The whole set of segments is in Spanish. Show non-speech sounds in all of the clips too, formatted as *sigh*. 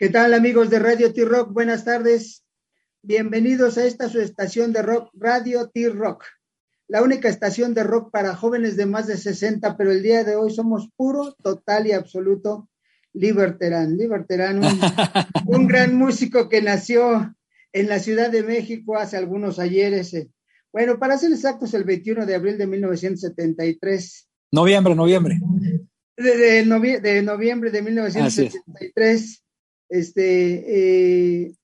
¿Qué tal amigos de Radio T-Rock? Buenas tardes. Bienvenidos a esta su estación de rock, Radio T-Rock, la única estación de rock para jóvenes de más de 60, pero el día de hoy somos puro, total y absoluto Liberterán. Liberterán, un, *laughs* un gran músico que nació en la Ciudad de México hace algunos ayeres. Eh. Bueno, para ser exactos, el 21 de abril de 1973. Noviembre, noviembre. De, de, novie de noviembre de 1973. Este, eh,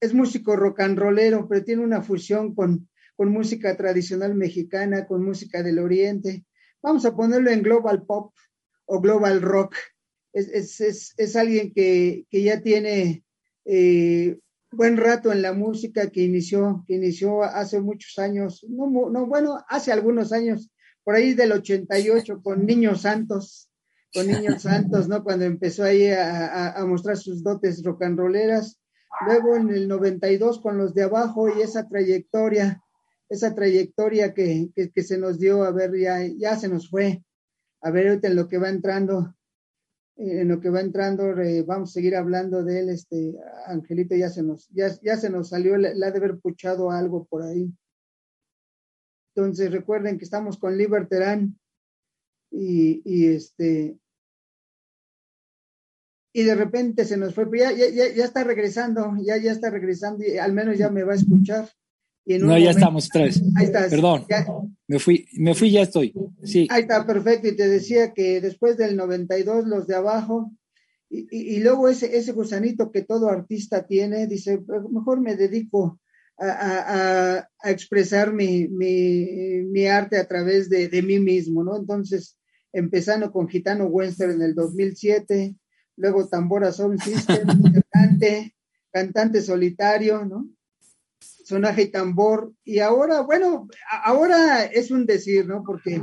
es músico rock and rollero, pero tiene una fusión con, con música tradicional mexicana, con música del oriente. Vamos a ponerlo en global pop o global rock. Es, es, es, es alguien que, que, ya tiene eh, buen rato en la música, que inició, que inició hace muchos años, no, no, bueno, hace algunos años, por ahí del 88 con Niños Santos, con Niños *laughs* Santos, ¿no? Cuando empezó ahí a, a, mostrar sus dotes rock and rolleras. Luego en el 92 con los de abajo y esa trayectoria, esa trayectoria que, que, que se nos dio, a ver, ya, ya se nos fue. A ver, ahorita en lo que va entrando, en lo que va entrando, eh, vamos a seguir hablando de él, este, Angelito ya se nos, ya, ya se nos salió, ha de haber puchado algo por ahí. Entonces recuerden que estamos con Liberterán, y, y, este y de repente se nos fue, ya, ya, ya está regresando, ya, ya está regresando y al menos ya me va a escuchar. Y en no, ya momento, estamos vez. Ahí estás. Perdón, ya, me fui, me fui, ya estoy. Sí. Ahí está, perfecto. Y te decía que después del 92, los de abajo, y, y, y luego ese, ese gusanito que todo artista tiene, dice, mejor me dedico a, a, a expresar mi, mi, mi, arte a través de, de mí mismo, ¿no? Entonces, empezando con Gitano Western en el 2007, luego Tambora Sound System, *laughs* cantante, cantante solitario, ¿no? Sonaje y tambor, y ahora, bueno, ahora es un decir, ¿no? Porque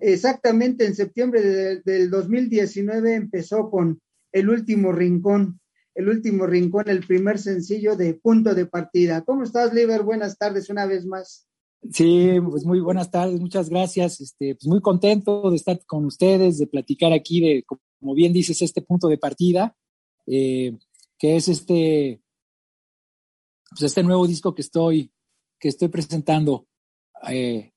exactamente en septiembre de, del 2019 empezó con El último rincón, El último rincón, el primer sencillo de Punto de Partida. ¿Cómo estás, Liber? Buenas tardes una vez más. Sí, pues muy buenas tardes, muchas gracias. Este, pues muy contento de estar con ustedes, de platicar aquí de, como bien dices, este punto de partida, eh, que es este, pues este nuevo disco que estoy, que estoy presentando eh,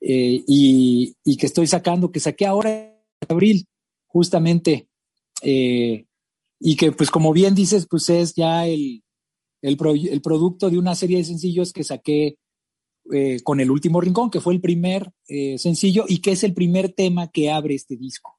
eh, y, que estoy sacando, que saqué ahora en abril, justamente, y que pues como bien dices, pues es ya el, el, pro, el producto de una serie de sencillos que saqué eh, con El Último Rincón, que fue el primer eh, sencillo y que es el primer tema que abre este disco.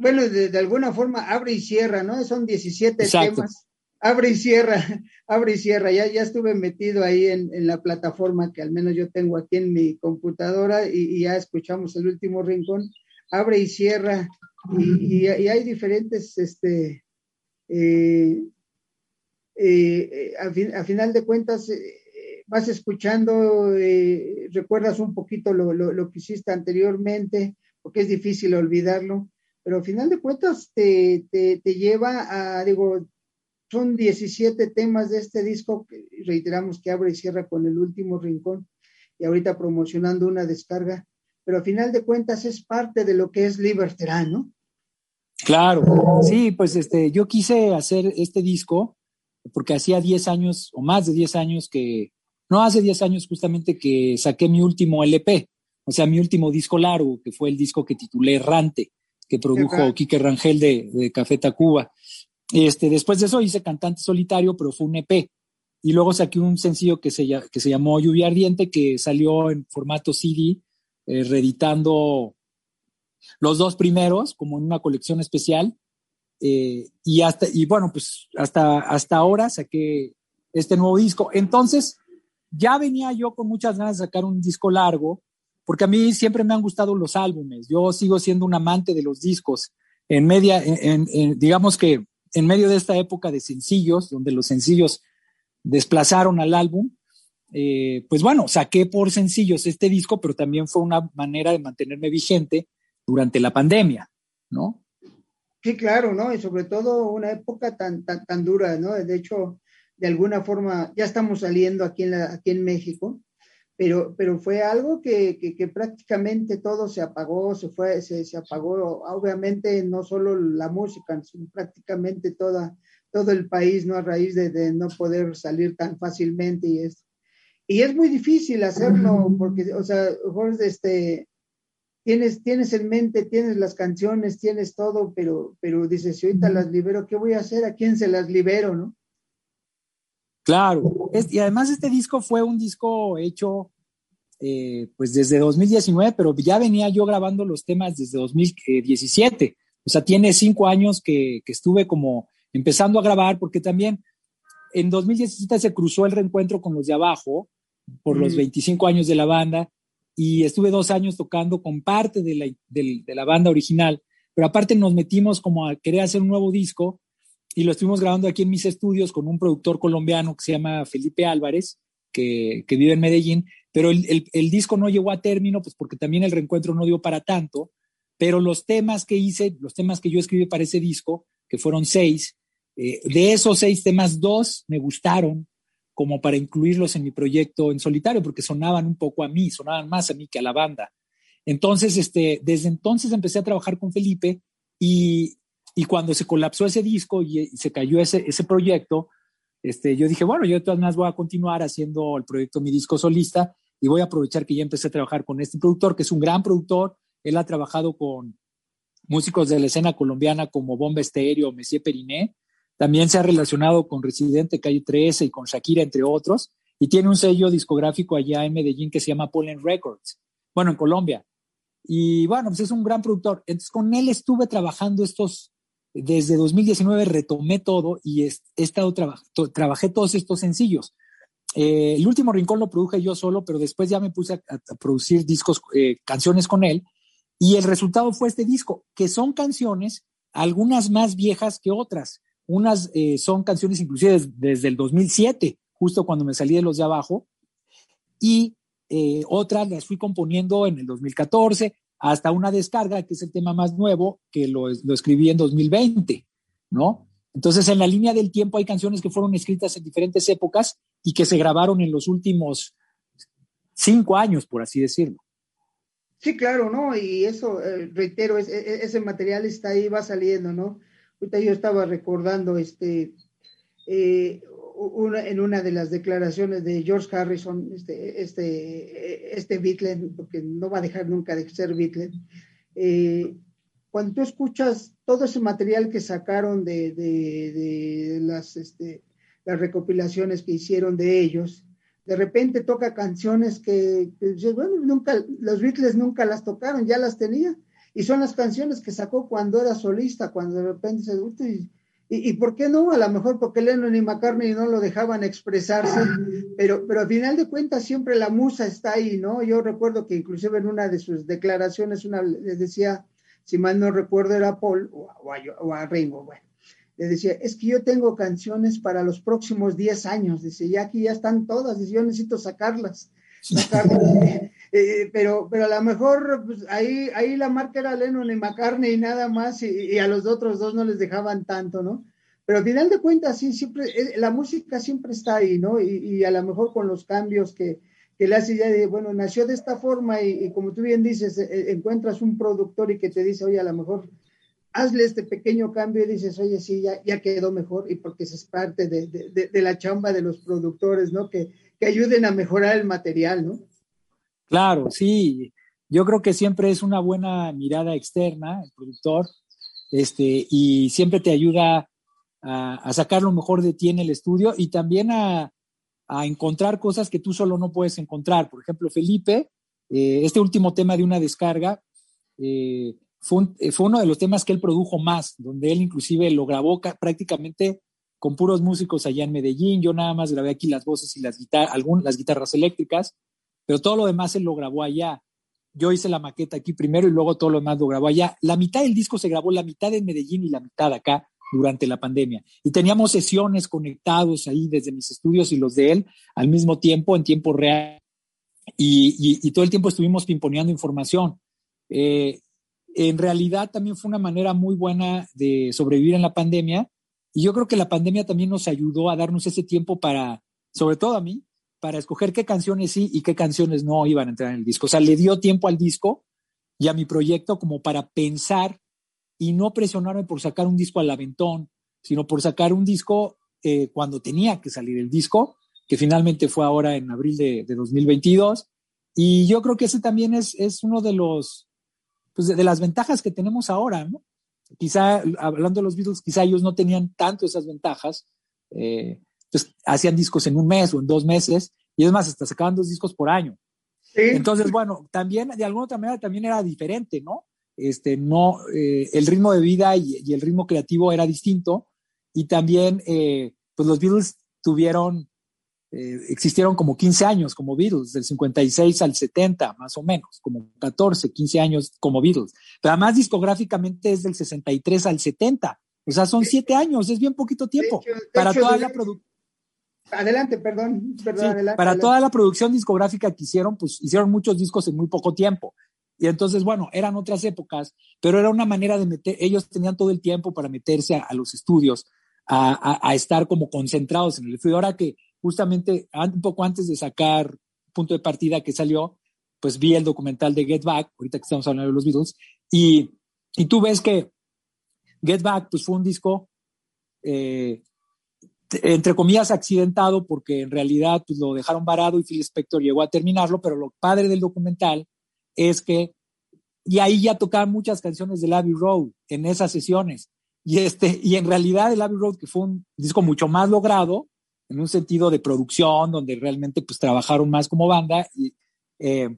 Bueno, de, de alguna forma abre y cierra, ¿no? Son 17 Exacto. temas. Abre y cierra, *laughs* abre y cierra. Ya, ya estuve metido ahí en, en, la plataforma que al menos yo tengo aquí en mi computadora y, y ya escuchamos El Último Rincón. Abre y cierra. Y, y, y hay diferentes, este, eh, eh, a, fin, a, final de cuentas, vas escuchando, eh, recuerdas un poquito lo, lo, lo, que hiciste anteriormente, porque es difícil olvidarlo, pero al final de cuentas te, te, te lleva a, digo, son 17 temas de este disco, que reiteramos que abre y cierra con el último rincón, y ahorita promocionando una descarga, pero al final de cuentas es parte de lo que es Liberterán, ¿no? Claro, sí, pues este, yo quise hacer este disco porque hacía 10 años o más de 10 años que, no hace 10 años justamente que saqué mi último LP, o sea, mi último disco largo, que fue el disco que titulé Errante, que produjo Quique Rangel de, de Café Tacuba. Este, después de eso hice Cantante Solitario, pero fue un EP. Y luego saqué un sencillo que se, que se llamó Lluvia Ardiente, que salió en formato CD, eh, reeditando los dos primeros, como en una colección especial. Eh, y hasta, y bueno, pues hasta, hasta ahora saqué este nuevo disco. Entonces, ya venía yo con muchas ganas de sacar un disco largo, porque a mí siempre me han gustado los álbumes. Yo sigo siendo un amante de los discos. En media, digamos que en medio de esta época de sencillos, donde los sencillos desplazaron al álbum, eh, pues bueno, saqué por sencillos este disco, pero también fue una manera de mantenerme vigente durante la pandemia, ¿no? Sí, claro, ¿no? Y sobre todo una época tan, tan, tan dura, ¿no? De hecho, de alguna forma ya estamos saliendo aquí en, la, aquí en México, pero, pero fue algo que, que, que, prácticamente todo se apagó, se fue, se, se, apagó, obviamente no solo la música, sino prácticamente toda, todo el país, ¿no? A raíz de, no poder salir tan fácilmente y esto. Y es muy difícil hacerlo porque, o sea, Jorge, este, tienes, tienes en mente, tienes las canciones, tienes todo, pero, pero dices, si ahorita las libero, ¿qué voy a hacer? ¿A quién se las libero, no? Claro, y además este disco fue un disco hecho eh, pues desde 2019, pero ya venía yo grabando los temas desde 2017. O sea, tiene cinco años que, que estuve como empezando a grabar, porque también en 2017 se cruzó el reencuentro con los de abajo por los 25 años de la banda y estuve dos años tocando con parte de la, de, la, banda original, pero aparte nos metimos como a querer hacer un nuevo disco y lo estuvimos grabando aquí en mis estudios con un productor colombiano que se llama Felipe Álvarez, que, que vive en Medellín, pero el, el, disco no llegó a término, pues porque también el reencuentro no dio para tanto, pero los temas que hice, los temas que yo escribí para ese disco, que fueron seis, eh, de esos seis temas, dos me gustaron como para incluirlos en mi proyecto en solitario, porque sonaban un poco a mí, sonaban más a mí que a la banda. Entonces, este, desde entonces empecé a trabajar con Felipe y, y cuando se colapsó ese disco y, y se cayó ese, ese proyecto, este, yo dije, bueno, yo de todas maneras voy a continuar haciendo el proyecto Mi Disco Solista y voy a aprovechar que ya empecé a trabajar con este productor, que es un gran productor. Él ha trabajado con músicos de la escena colombiana como Bomba Estéreo, Messier Periné. También se ha relacionado con Residente Calle 13 y con Shakira, entre otros. Y tiene un sello discográfico allá en Medellín que se llama Pollen Records. Bueno, en Colombia. Y bueno, pues es un gran productor. Entonces con él estuve trabajando estos desde 2019 retomé todo y he, estado trabajé todos estos sencillos. Eh, el último rincón lo produje yo solo, pero después ya me puse a, producir discos, eh, canciones con él y el resultado fue este disco, que son canciones, algunas más viejas que otras. Unas eh, son canciones inclusive desde, el 2007, justo cuando me salí de los de abajo, y otras las fui componiendo en el 2014, hasta una descarga, que es el tema más nuevo, que lo, escribí en 2020, ¿no? Entonces, en la línea del tiempo hay canciones que fueron escritas en diferentes épocas y que se grabaron en los últimos cinco años, por así decirlo. Sí, claro, ¿no? Y eso, eh, reitero, e, e, ese material está ahí, va saliendo, ¿no? Ahorita yo estaba recordando este, eh, una, en una de las declaraciones de George Harrison, este, este, este Beatle, porque no va a dejar nunca de ser Beatle, eh, cuando tú escuchas todo ese material que sacaron de, de, de las, este, las recopilaciones que hicieron de ellos, de repente toca canciones que, que, bueno, nunca, los Beatles nunca las tocaron, ya las tenía, y son las canciones que sacó cuando era solista, cuando de repente se ¿Y, por qué no? A lo mejor porque Lennon y McCartney no lo dejaban expresarse, pero, pero al final de cuentas siempre la musa está ahí, ¿no? Yo recuerdo que inclusive en una de sus declaraciones una, le decía, si mal no recuerdo era a Paul o a, o a Rainbow, bueno, le decía, es que yo tengo canciones para los próximos 10 años, dice, ya aquí ya están todas, dice, yo necesito sacarlas. sacarlas. Eh, pero, pero a lo mejor pues, ahí, ahí la marca era Lennon y McCartney y nada más, y, a los otros dos no les dejaban tanto, ¿no? Pero al final de cuentas, sí, siempre, eh, la música siempre está ahí, ¿no? Y, a lo mejor con los cambios que, que le hace ya de, bueno, nació de esta forma y, como tú bien dices, eh, encuentras un productor y que te dice, oye, a lo mejor hazle este pequeño cambio y dices, oye, sí, ya, ya quedó mejor y porque es parte de, de, de la chamba de los productores, ¿no? Que, que ayuden a mejorar el material, ¿no? Claro, sí. Yo creo que siempre es una buena mirada externa, el productor, este, y siempre te ayuda a, sacar lo mejor de ti en el estudio y también a, encontrar cosas que tú solo no puedes encontrar. Por ejemplo, Felipe, eh, este último tema de una descarga, eh, fue, fue, uno de los temas que él produjo más, donde él inclusive lo grabó prácticamente con puros músicos allá en Medellín. Yo nada más grabé aquí las voces y las, las guitarras eléctricas pero todo lo demás él lo grabó allá. Yo hice la maqueta aquí primero y luego todo lo demás lo grabó allá. La mitad del disco se grabó, la mitad en Medellín y la mitad acá durante la pandemia. Y teníamos sesiones conectados ahí desde mis estudios y los de él al mismo tiempo, en tiempo real. Y, todo el tiempo estuvimos pimponeando información. Eh, en realidad también fue una manera muy buena de sobrevivir en la pandemia. Y yo creo que la pandemia también nos ayudó a darnos ese tiempo para, sobre todo a mí, para escoger qué canciones sí y qué canciones no iban a entrar en el disco. O sea, le dio tiempo al disco y a mi proyecto como para pensar y no presionarme por sacar un disco al aventón sino por sacar un disco eh, cuando tenía que salir el disco, que finalmente fue ahora en abril de, 2022. Y yo creo que ese también es, es uno de los, pues de, las ventajas que tenemos ahora. Quizá, hablando de los Beatles, quizá ellos no tenían tanto esas ventajas, eh, pues hacían discos en un mes o en dos meses, y es más, hasta sacaban dos discos por año. Entonces, bueno, también, de alguna otra manera, también era diferente, ¿no? Este, no, eh, el ritmo de vida y, el ritmo creativo era distinto, y también, eh, pues los Beatles tuvieron, eh, existieron como 15 años como Beatles, del 56 al 70, más o menos, como 14, 15 años como Beatles. Pero además discográficamente es del 63 al 70. O sea, son siete años, es bien poquito tiempo para toda la producción. Adelante, perdón, perdón Para toda la producción discográfica que hicieron, pues hicieron muchos discos en muy poco tiempo. Y entonces, bueno, eran otras épocas, pero era una manera de meter, ellos tenían todo el tiempo para meterse a los estudios a, estar como concentrados en el estudio. Ahora que justamente un poco antes de sacar punto de partida que salió, pues vi el documental de Get Back, ahorita que estamos hablando de los Beatles, y, y tú ves que Get Back pues fue un disco, eh, entre comillas, accidentado, porque en realidad pues lo dejaron varado y Phil Spector llegó a terminarlo, pero lo padre del documental es que, y ahí ya tocaban muchas canciones de Abbey Road en esas sesiones. Y, este, y en realidad el Abbey Road, que fue un disco mucho más logrado, en un sentido de producción, donde realmente pues trabajaron más como banda, y, eh,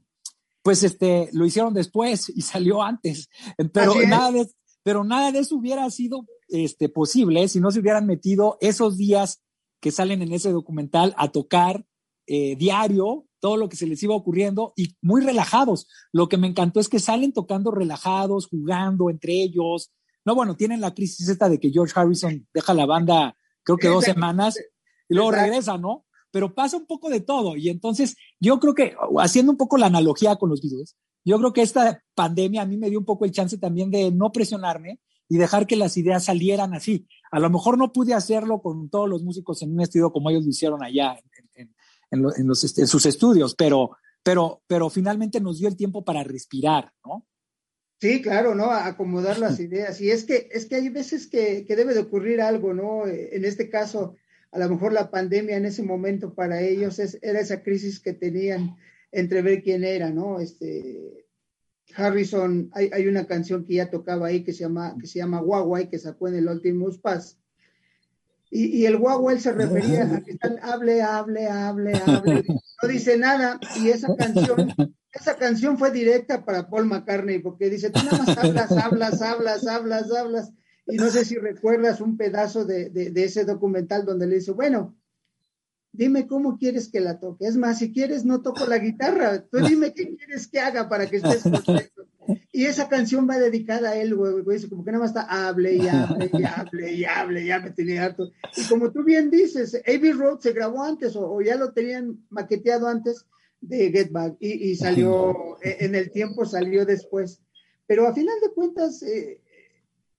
pues este, lo hicieron después y *laughs* salió antes. Pero nada, de, pero nada de eso hubiera sido este, posible si no se hubieran metido esos días que salen en ese documental a tocar eh, diario todo lo que se les iba ocurriendo y muy relajados. Lo que me encantó es que salen tocando relajados, jugando entre ellos, no, bueno, tienen la crisis esta de que George Harrison deja la banda, creo que dos semanas, y luego regresa, ¿no? Pero pasa un poco de todo. Y entonces, yo creo que, haciendo un poco la analogía con los videos, yo creo que esta pandemia a mí me dio un poco el chance también de no presionarme y dejar que las ideas salieran así. A lo mejor no pude hacerlo con todos los músicos en un estudio como ellos lo hicieron allá en, los, en sus estudios, pero, pero, pero finalmente nos dio el tiempo para respirar, ¿no? Sí, claro, ¿no? acomodar las ideas. Y es que, es que hay veces que, debe de ocurrir algo, ¿no? En este caso, a lo mejor la pandemia en ese momento para ellos es, era esa crisis que tenían entre ver quién era, ¿no? Este, Harrison, hay, hay una canción que ya tocaba ahí que se llama, que se llama y que sacó en el Ultimate Pass. Y, y el él se refería a que están, hable, hable, hable, hable, no dice nada. Y esa canción esa canción fue directa para Paul McCartney, porque dice, tú nada más hablas, hablas, hablas, hablas, hablas. Y no sé si recuerdas un pedazo de, ese documental donde le dice, bueno, dime cómo quieres que la toque. Es más, si quieres, no toco la guitarra. Tú dime qué quieres que haga para que estés contento. Y esa canción va dedicada a él, güey, güey, como que nada más está hable y hable y hable y hable, ya me tenía harto. Y como tú bien dices, Abbey Road se grabó antes o ya lo tenían maqueteado antes de Get Back y, salió, e, en el tiempo salió después. Pero a final de cuentas, eh,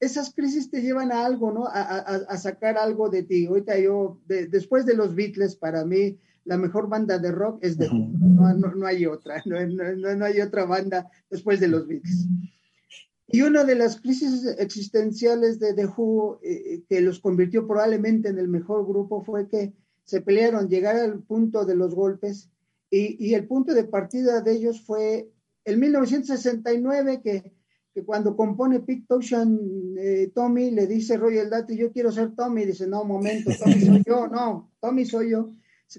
esas crisis te llevan a algo, ¿no? A, sacar algo de ti. Ahorita yo, después de los Beatles, para mí, la mejor banda de rock es de no, no, hay otra, no, no, hay otra banda después de los Beatles. Y una de las crisis existenciales de The Who, eh, que los convirtió probablemente en el mejor grupo, fue que se pelearon, llegar al punto de los golpes y, el punto de partida de ellos fue el 1969, que, que cuando compone Pete Townshend, eh, Tommy le dice Royal Dati, yo quiero ser Tommy, dice, no, momento, Tommy soy yo, *laughs* no, Tommy soy yo.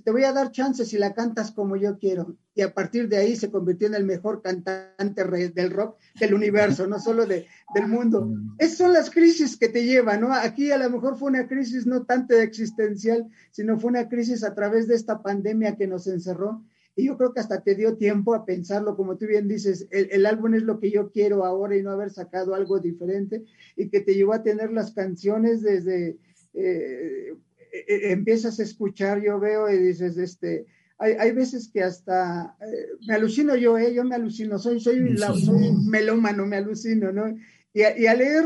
Te voy a dar chance si la cantas como yo quiero. Y a partir de ahí se convirtió en el mejor cantante del rock del universo, no solo de, del mundo. Esas son las crisis que te llevan, ¿no? Aquí a lo mejor fue una crisis no tanto existencial, sino fue una crisis a través de esta pandemia que nos encerró y yo creo que hasta te dio tiempo a pensarlo, como tú bien dices, el, álbum es lo que yo quiero ahora y no haber sacado algo diferente y que te llevó a tener las canciones desde, eh, eh, empiezas a escuchar, yo veo y dices, este, hay, hay veces que hasta eh, me alucino yo, yo me alucino, soy, soy, soy melómano, me alucino, ¿no? Y y a leer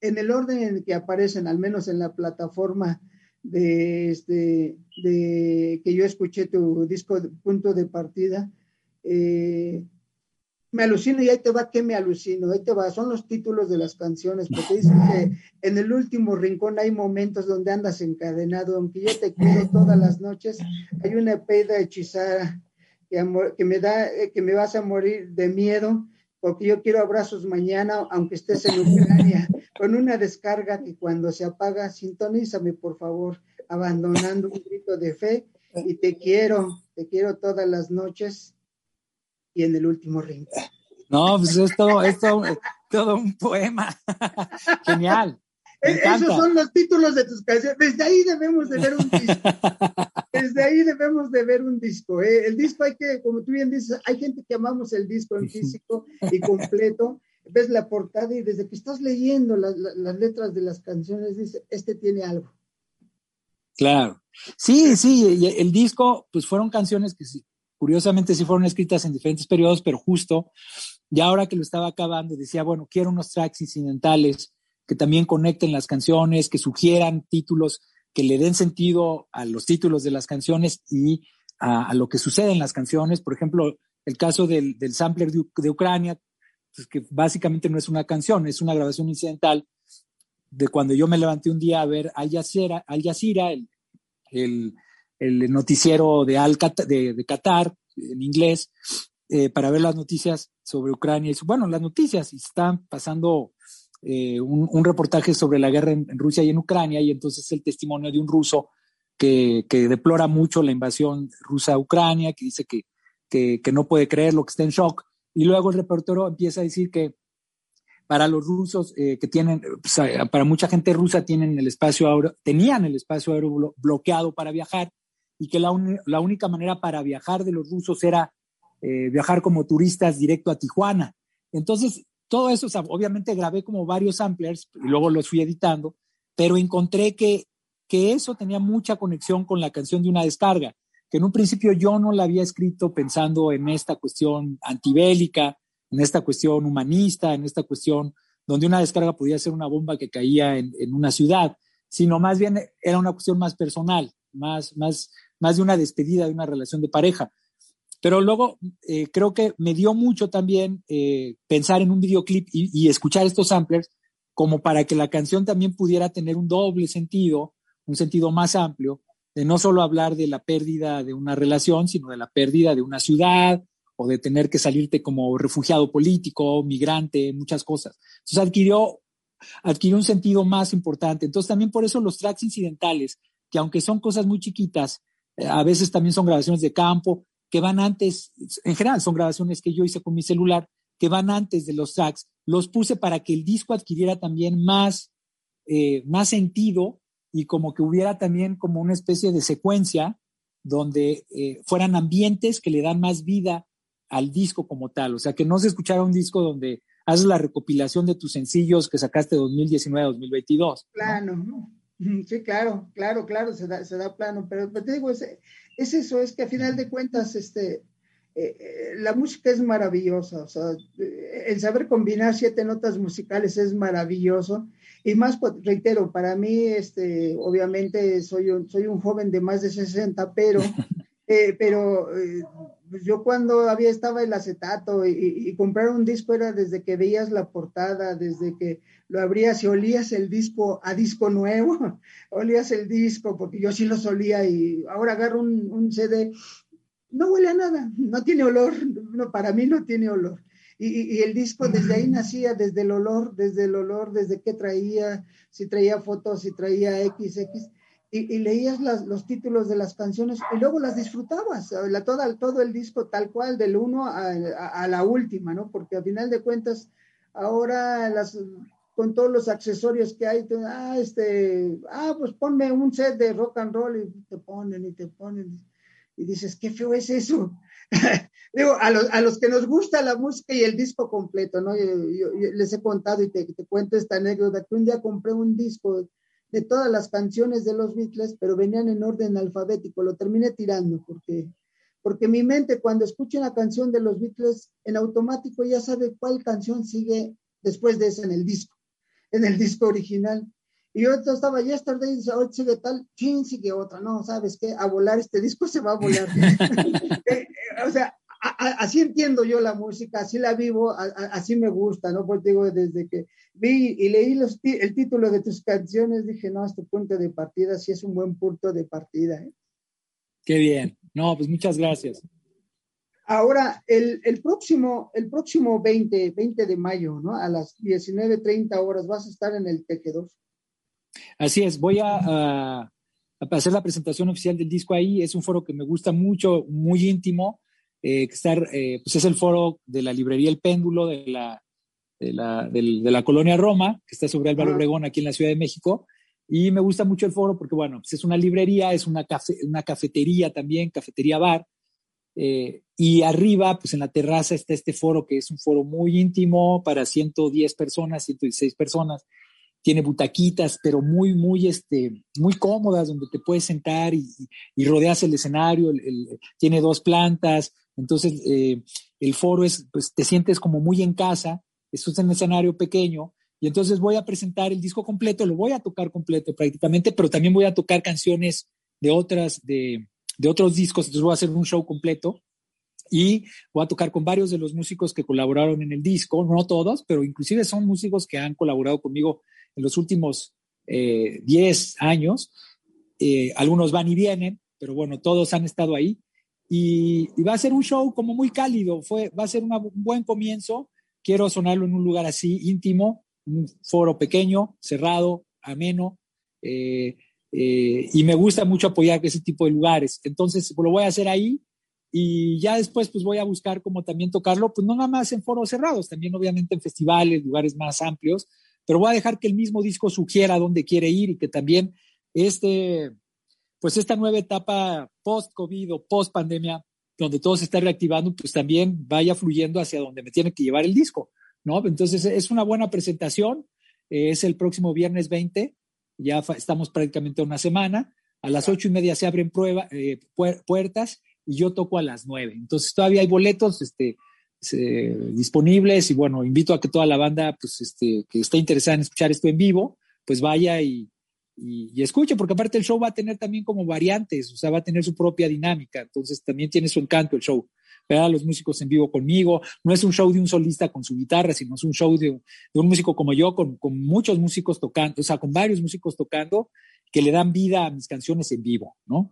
en el orden en que aparecen, al menos en la plataforma, de, este, de que yo escuché tu disco de punto de partida, eh, me alucino y ahí te va que me alucino, ahí te va, son los títulos de las canciones, porque dicen que en el último rincón hay momentos donde andas encadenado, aunque yo te quiero todas las noches, hay una peda hechizada que, que me da, eh, que me vas a morir de miedo, porque yo quiero abrazos mañana, aunque estés en Ucrania, con una descarga que cuando se apaga, sintonízame por favor, abandonando un grito de fe, y te quiero, te quiero todas las noches y en el último ring. No, pues es todo, es todo, un poema. *laughs* Genial. Esos son los títulos de tus canciones. Desde ahí debemos de ver un disco. *laughs* Desde ahí debemos de ver un disco. ¿eh? El disco hay que, como tú bien dices, hay gente que amamos el disco en físico y completo. Ves la portada y desde que estás leyendo las, las letras de las canciones, dices, este tiene algo. Claro. Sí, sí, el disco, pues fueron canciones que curiosamente sí fueron escritas en diferentes periodos, pero justo, ya ahora que lo estaba acabando, decía, bueno, quiero unos tracks incidentales que también conecten las canciones, que sugieran títulos, que le den sentido a los títulos de las canciones y a, lo que sucede en las canciones. Por ejemplo, el caso del, sampler de, Ucrania, pues que básicamente no es una canción, es una grabación incidental de cuando yo me levanté un día a ver Al Jazeera, Al el, el, noticiero de, Al de, de Qatar en inglés eh, para ver las noticias sobre Ucrania. Y, bueno, las noticias, y están pasando eh, un, reportaje sobre la guerra en, Rusia y en Ucrania, y entonces el testimonio de un ruso que, que deplora mucho la invasión rusa a Ucrania, que dice que, que, que, no puede creer lo que está en shock. Y luego el reportero empieza a decir que para los rusos eh, que tienen, para mucha gente rusa tienen el espacio tenían el espacio aéreo bloqueado para viajar y que la, la única manera para viajar de los rusos era eh, viajar como turistas directo a Tijuana. Entonces, todo eso, obviamente grabé como varios samplers y luego los fui editando, pero encontré que, que eso tenía mucha conexión con la canción de una descarga, que en un principio yo no la había escrito pensando en esta cuestión antibélica, en esta cuestión humanista, en esta cuestión donde una descarga podía ser una bomba que caía en, en una ciudad, sino más bien era una cuestión más personal, más, más, más de una despedida de una relación de pareja. Pero luego eh, creo que me dio mucho también eh, pensar en un videoclip y, escuchar estos samplers como para que la canción también pudiera tener un doble sentido, un sentido más amplio, de no solo hablar de la pérdida de una relación, sino de la pérdida de una ciudad o de tener que salirte como refugiado político, migrante, muchas cosas. Entonces adquirió, adquirió un sentido más importante. Entonces también por eso los tracks incidentales, que aunque son cosas muy chiquitas, eh, a veces también son grabaciones de campo que van antes, en general son grabaciones que yo hice con mi celular, que van antes de los tracks, los puse para que el disco adquiriera también más, eh, más sentido y como que hubiera también como una especie de secuencia donde eh, fueran ambientes que le dan más vida al disco como tal. O sea, que no se escuchara un disco donde haces la recopilación de tus sencillos que sacaste 2019-2022. Claro, sí, claro, claro, claro, se da, se da plano, pero te digo, ese, es eso, es que a final de cuentas, este, eh, eh, la música es maravillosa, o sea, el saber combinar siete notas musicales es maravilloso. Y más, pues, reitero, para mí, este, obviamente soy un, soy un joven de más de 60, *laughs* pero, eh, pero yo cuando había estaba el acetato y, comprar un disco era desde que veías la portada, desde que lo abrías y olías el disco a disco nuevo, *laughs* olías el disco, porque yo sí lo solía y ahora agarro un, CD, no huele a nada, no tiene olor, no, para mí no tiene olor. Y, y, el disco desde ahí nacía, desde el olor, desde el olor, desde qué traía, si traía fotos, si traía XX y, leías los títulos de las canciones y luego las disfrutabas, la, toda, todo el disco tal cual, del uno a, la última, ¿no? Porque a final de cuentas, ahora las, con todos los accesorios que hay, ah, este, ah, pues ponme un set de rock and roll y te ponen y te ponen. Y dices, qué feo es eso. *laughs* Digo, a los, a los, que nos gusta la música y el disco completo, ¿no? Yo, les he contado y te, te cuento esta anécdota, que un día compré un disco de todas las canciones de los Beatles, pero venían en orden alfabético. Lo terminé tirando porque, porque mi mente cuando escucha una canción de los Beatles, en automático ya sabe cuál canción sigue después de esa en el disco, en el disco original. Y yo estaba yesterday, hoy sigue tal, chin, sigue otra. No, ¿sabes qué? A volar este disco se va a volar. *laughs* *laughs* Eh, eh, o sea, así entiendo yo la música, así la vivo, así me gusta, ¿no? Pues digo, desde que vi y leí los, el título de tus canciones, dije, no, este punto de partida sí es un buen punto de partida. ¿eh? Qué bien. No, pues muchas gracias. Ahora, el, próximo, el próximo 20, 20 de mayo, ¿no? A las 19.30 horas vas a estar en el Tejedor. Así es, voy a, hacer la presentación oficial del disco ahí. Es un foro que me gusta mucho, muy íntimo. Eh, estar, eh, pues es el foro de la librería El Péndulo de la, de la, de la colonia Roma, que está sobre Álvaro Obregón, aquí en la Ciudad de México. Y me gusta mucho el foro porque, bueno, pues es una librería, es una, una cafetería también, cafetería bar. Eh, y arriba, pues en la terraza está este foro que es un foro muy íntimo para 110 personas, 116 personas. Tiene butaquitas, pero muy, muy, este, muy cómodas, donde te puedes sentar y, y rodeas el escenario. tiene dos plantas. Entonces, eh, el foro es, pues te sientes como muy en casa. Esto es un escenario pequeño. Y entonces voy a presentar el disco completo, lo voy a tocar completo prácticamente, pero también voy a tocar canciones de otras, de, de otros discos. Entonces voy a hacer un show completo y voy a tocar con varios de los músicos que colaboraron en el disco, no todos, pero inclusive son músicos que han colaborado conmigo en los últimos 10 eh, años. Eh, algunos van y vienen, pero bueno, todos han estado ahí. Y, va a ser un show como muy cálido, fue, va a ser un buen comienzo. Quiero sonarlo en un lugar así íntimo, un foro pequeño, cerrado, ameno. Eh, y me gusta mucho apoyar ese tipo de lugares. Entonces, lo voy a hacer ahí y ya después pues voy a buscar como también tocarlo, pues no nada más en foros cerrados, también obviamente en festivales, lugares más amplios, pero voy a dejar que el mismo disco sugiera dónde quiere ir y que también este, pues esta nueva etapa post-COVID o post-pandemia, donde todo se está reactivando, pues también vaya fluyendo hacia donde me tiene que llevar el disco, ¿no? Entonces es una buena presentación, es el próximo viernes 20, ya estamos prácticamente una semana, a las ocho y media se abren prueba, eh, puertas y yo toco a las nueve. Entonces todavía hay boletos este, disponibles y bueno, invito a que toda la banda pues, este, que esté interesada en escuchar esto en vivo, pues vaya y, y, escuche, porque aparte el show va a tener también como variantes, o sea, va a tener su propia dinámica, entonces también tiene su encanto el show. Ver a los músicos en vivo conmigo, no es un show de un solista con su guitarra, sino es un show de, un músico como yo, con, con muchos músicos tocando, o sea, con varios músicos tocando que le dan vida a mis canciones en vivo, ¿no?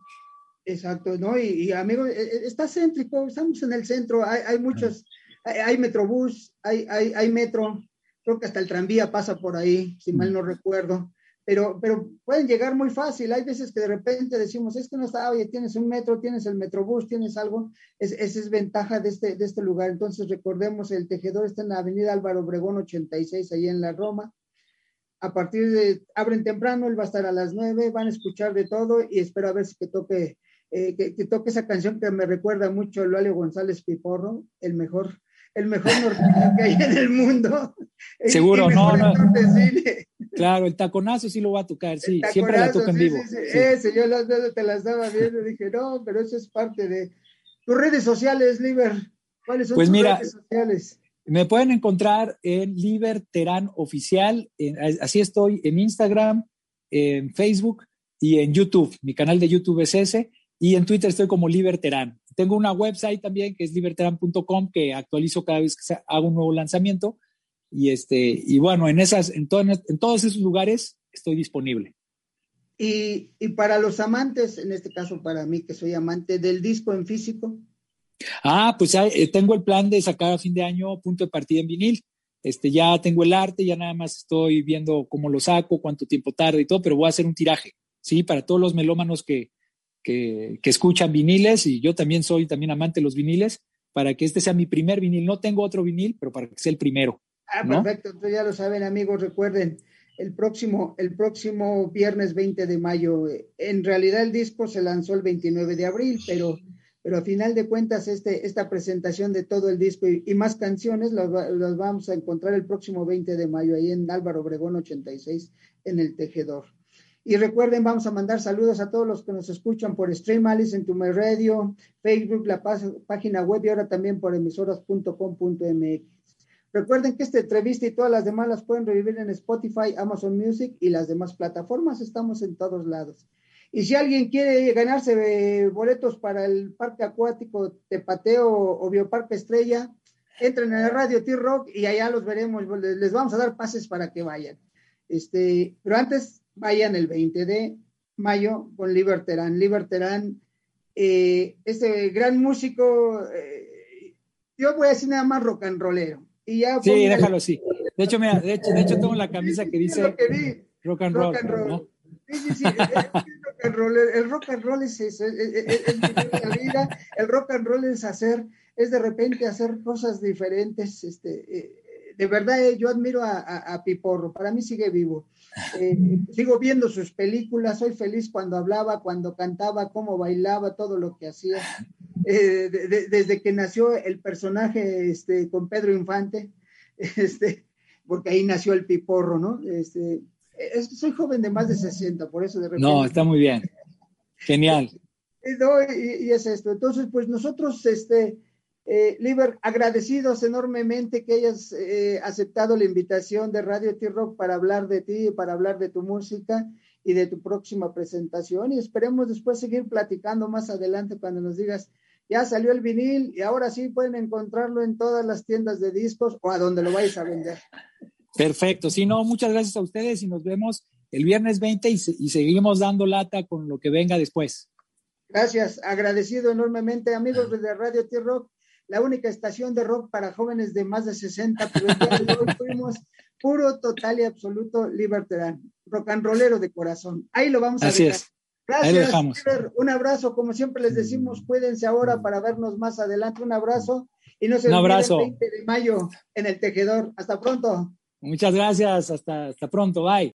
Exacto, ¿no? Y, amigo, e, e, está céntrico, estamos en el centro, hay, hay muchos, hay, metrobús, hay, hay, hay, metro, creo que hasta el tranvía pasa por ahí, si mal no recuerdo, pero, pero pueden llegar muy fácil, hay veces que de repente decimos, es que no está, oye, tienes un metro, tienes el metrobús, tienes algo, es, esa es ventaja de este, de este lugar, entonces recordemos, el tejedor está en la avenida Álvaro Obregón 86, ahí en la Roma, a partir de, abren temprano, él va a estar a las 9, van a escuchar de todo y espero a ver si que toque eh, que, toque esa canción que me recuerda mucho a González Piporro, el mejor, el mejor norteño que hay en el mundo. *laughs* Seguro, no, no. Claro, el taconazo sí lo va a tocar, sí, siempre la toca en vivo. Ese, yo las te las estaba viendo dije, no, pero eso es parte de tus redes sociales, Liber. ¿Cuáles son pues tus mira, redes sociales? Me pueden encontrar en Liber Terán Oficial, así estoy en Instagram, en Facebook y en YouTube. Mi canal de YouTube es ese. Y en Twitter estoy como Liberterán. Tengo una website también que es liberterán.com que actualizo cada vez que hago un nuevo lanzamiento. Y, este, y bueno, en, esas, en, en todos esos lugares estoy disponible. Y, y, para los amantes, en este caso para mí que soy amante del disco en físico. Ah, pues eh, tengo el plan de sacar a fin de año punto de partida en vinil. Este, ya tengo el arte, ya nada más estoy viendo cómo lo saco, cuánto tiempo tarda y todo, pero voy a hacer un tiraje, ¿sí? Para todos los melómanos que, que, escuchan viniles y yo también soy también amante de los viniles, para que este sea mi primer vinil. No tengo otro vinil, pero para que sea el primero. Ah, perfecto. Entonces ya lo saben, amigos. Recuerden, el próximo, el próximo viernes 20 de mayo, en realidad el disco se lanzó el 29 de abril, pero, pero a final de cuentas este, esta presentación de todo el disco y, más canciones las, las, vamos a encontrar el próximo 20 de mayo ahí en Álvaro Obregón 86 en el Tejedor. Y recuerden, vamos a mandar saludos a todos los que nos escuchan por Stream Alice en tu Radio, Facebook, la página web y ahora también por emisoras.com.mx. Recuerden que esta entrevista y todas las demás las pueden revivir en Spotify, Amazon Music y las demás plataformas. Estamos en todos lados. Y si alguien quiere ganarse eh, boletos para el Parque Acuático Tepateo o Bioparque Estrella, entren en la radio T-Rock y allá los veremos. Les vamos a dar pases para que vayan. Este, pero antes vayan el 20 de mayo con Liberterán. Liberterán, eh, este gran músico, eh, yo voy a decir nada más rock and rollero. Y ya sí, déjalo así. De hecho, mira, de hecho, de hecho tengo la camisa que dice rock and roll. ¿no? Sí, sí, sí, el, rock and roll, es eso, es, la vida, el rock and roll es hacer, es de repente hacer cosas diferentes, este, eh, de verdad eh, yo admiro a, Piporro, para mí sigue vivo, eh, *laughs* sigo viendo sus películas, soy feliz cuando hablaba, cuando cantaba, cómo bailaba, todo lo que hacía, desde que nació el personaje este, con Pedro Infante, *laughs* este, porque ahí nació el Piporro, ¿no? Este, soy joven de más de 60, por eso de repente. No, está muy bien. Genial. *laughs* y, es esto. Entonces, pues nosotros, este, eh, Liber, agradecidos enormemente que hayas eh, aceptado la invitación de Radio T-Rock para hablar de ti, para hablar de tu música y de tu próxima presentación. Y esperemos después seguir platicando más adelante cuando nos digas, ya salió el vinil y ahora sí pueden encontrarlo en todas las tiendas de discos o a donde lo vais a vender. Perfecto. Sí, no, muchas gracias a ustedes y nos vemos el viernes 20 y, seguimos dando lata con lo que venga después. Gracias, agradecido enormemente, amigos de Radio T-Rock, la única estación de rock para jóvenes de más de 60, pero hoy *laughs* fuimos puro, total y absoluto libertad, rock and rollero de corazón. Ahí lo vamos a Así Es. Gracias, un abrazo, como siempre les decimos, cuídense ahora para vernos más adelante. Un abrazo y no se un abrazo. el 20 de mayo en el tejedor. Hasta pronto. Muchas gracias. Hasta, hasta pronto. Bye.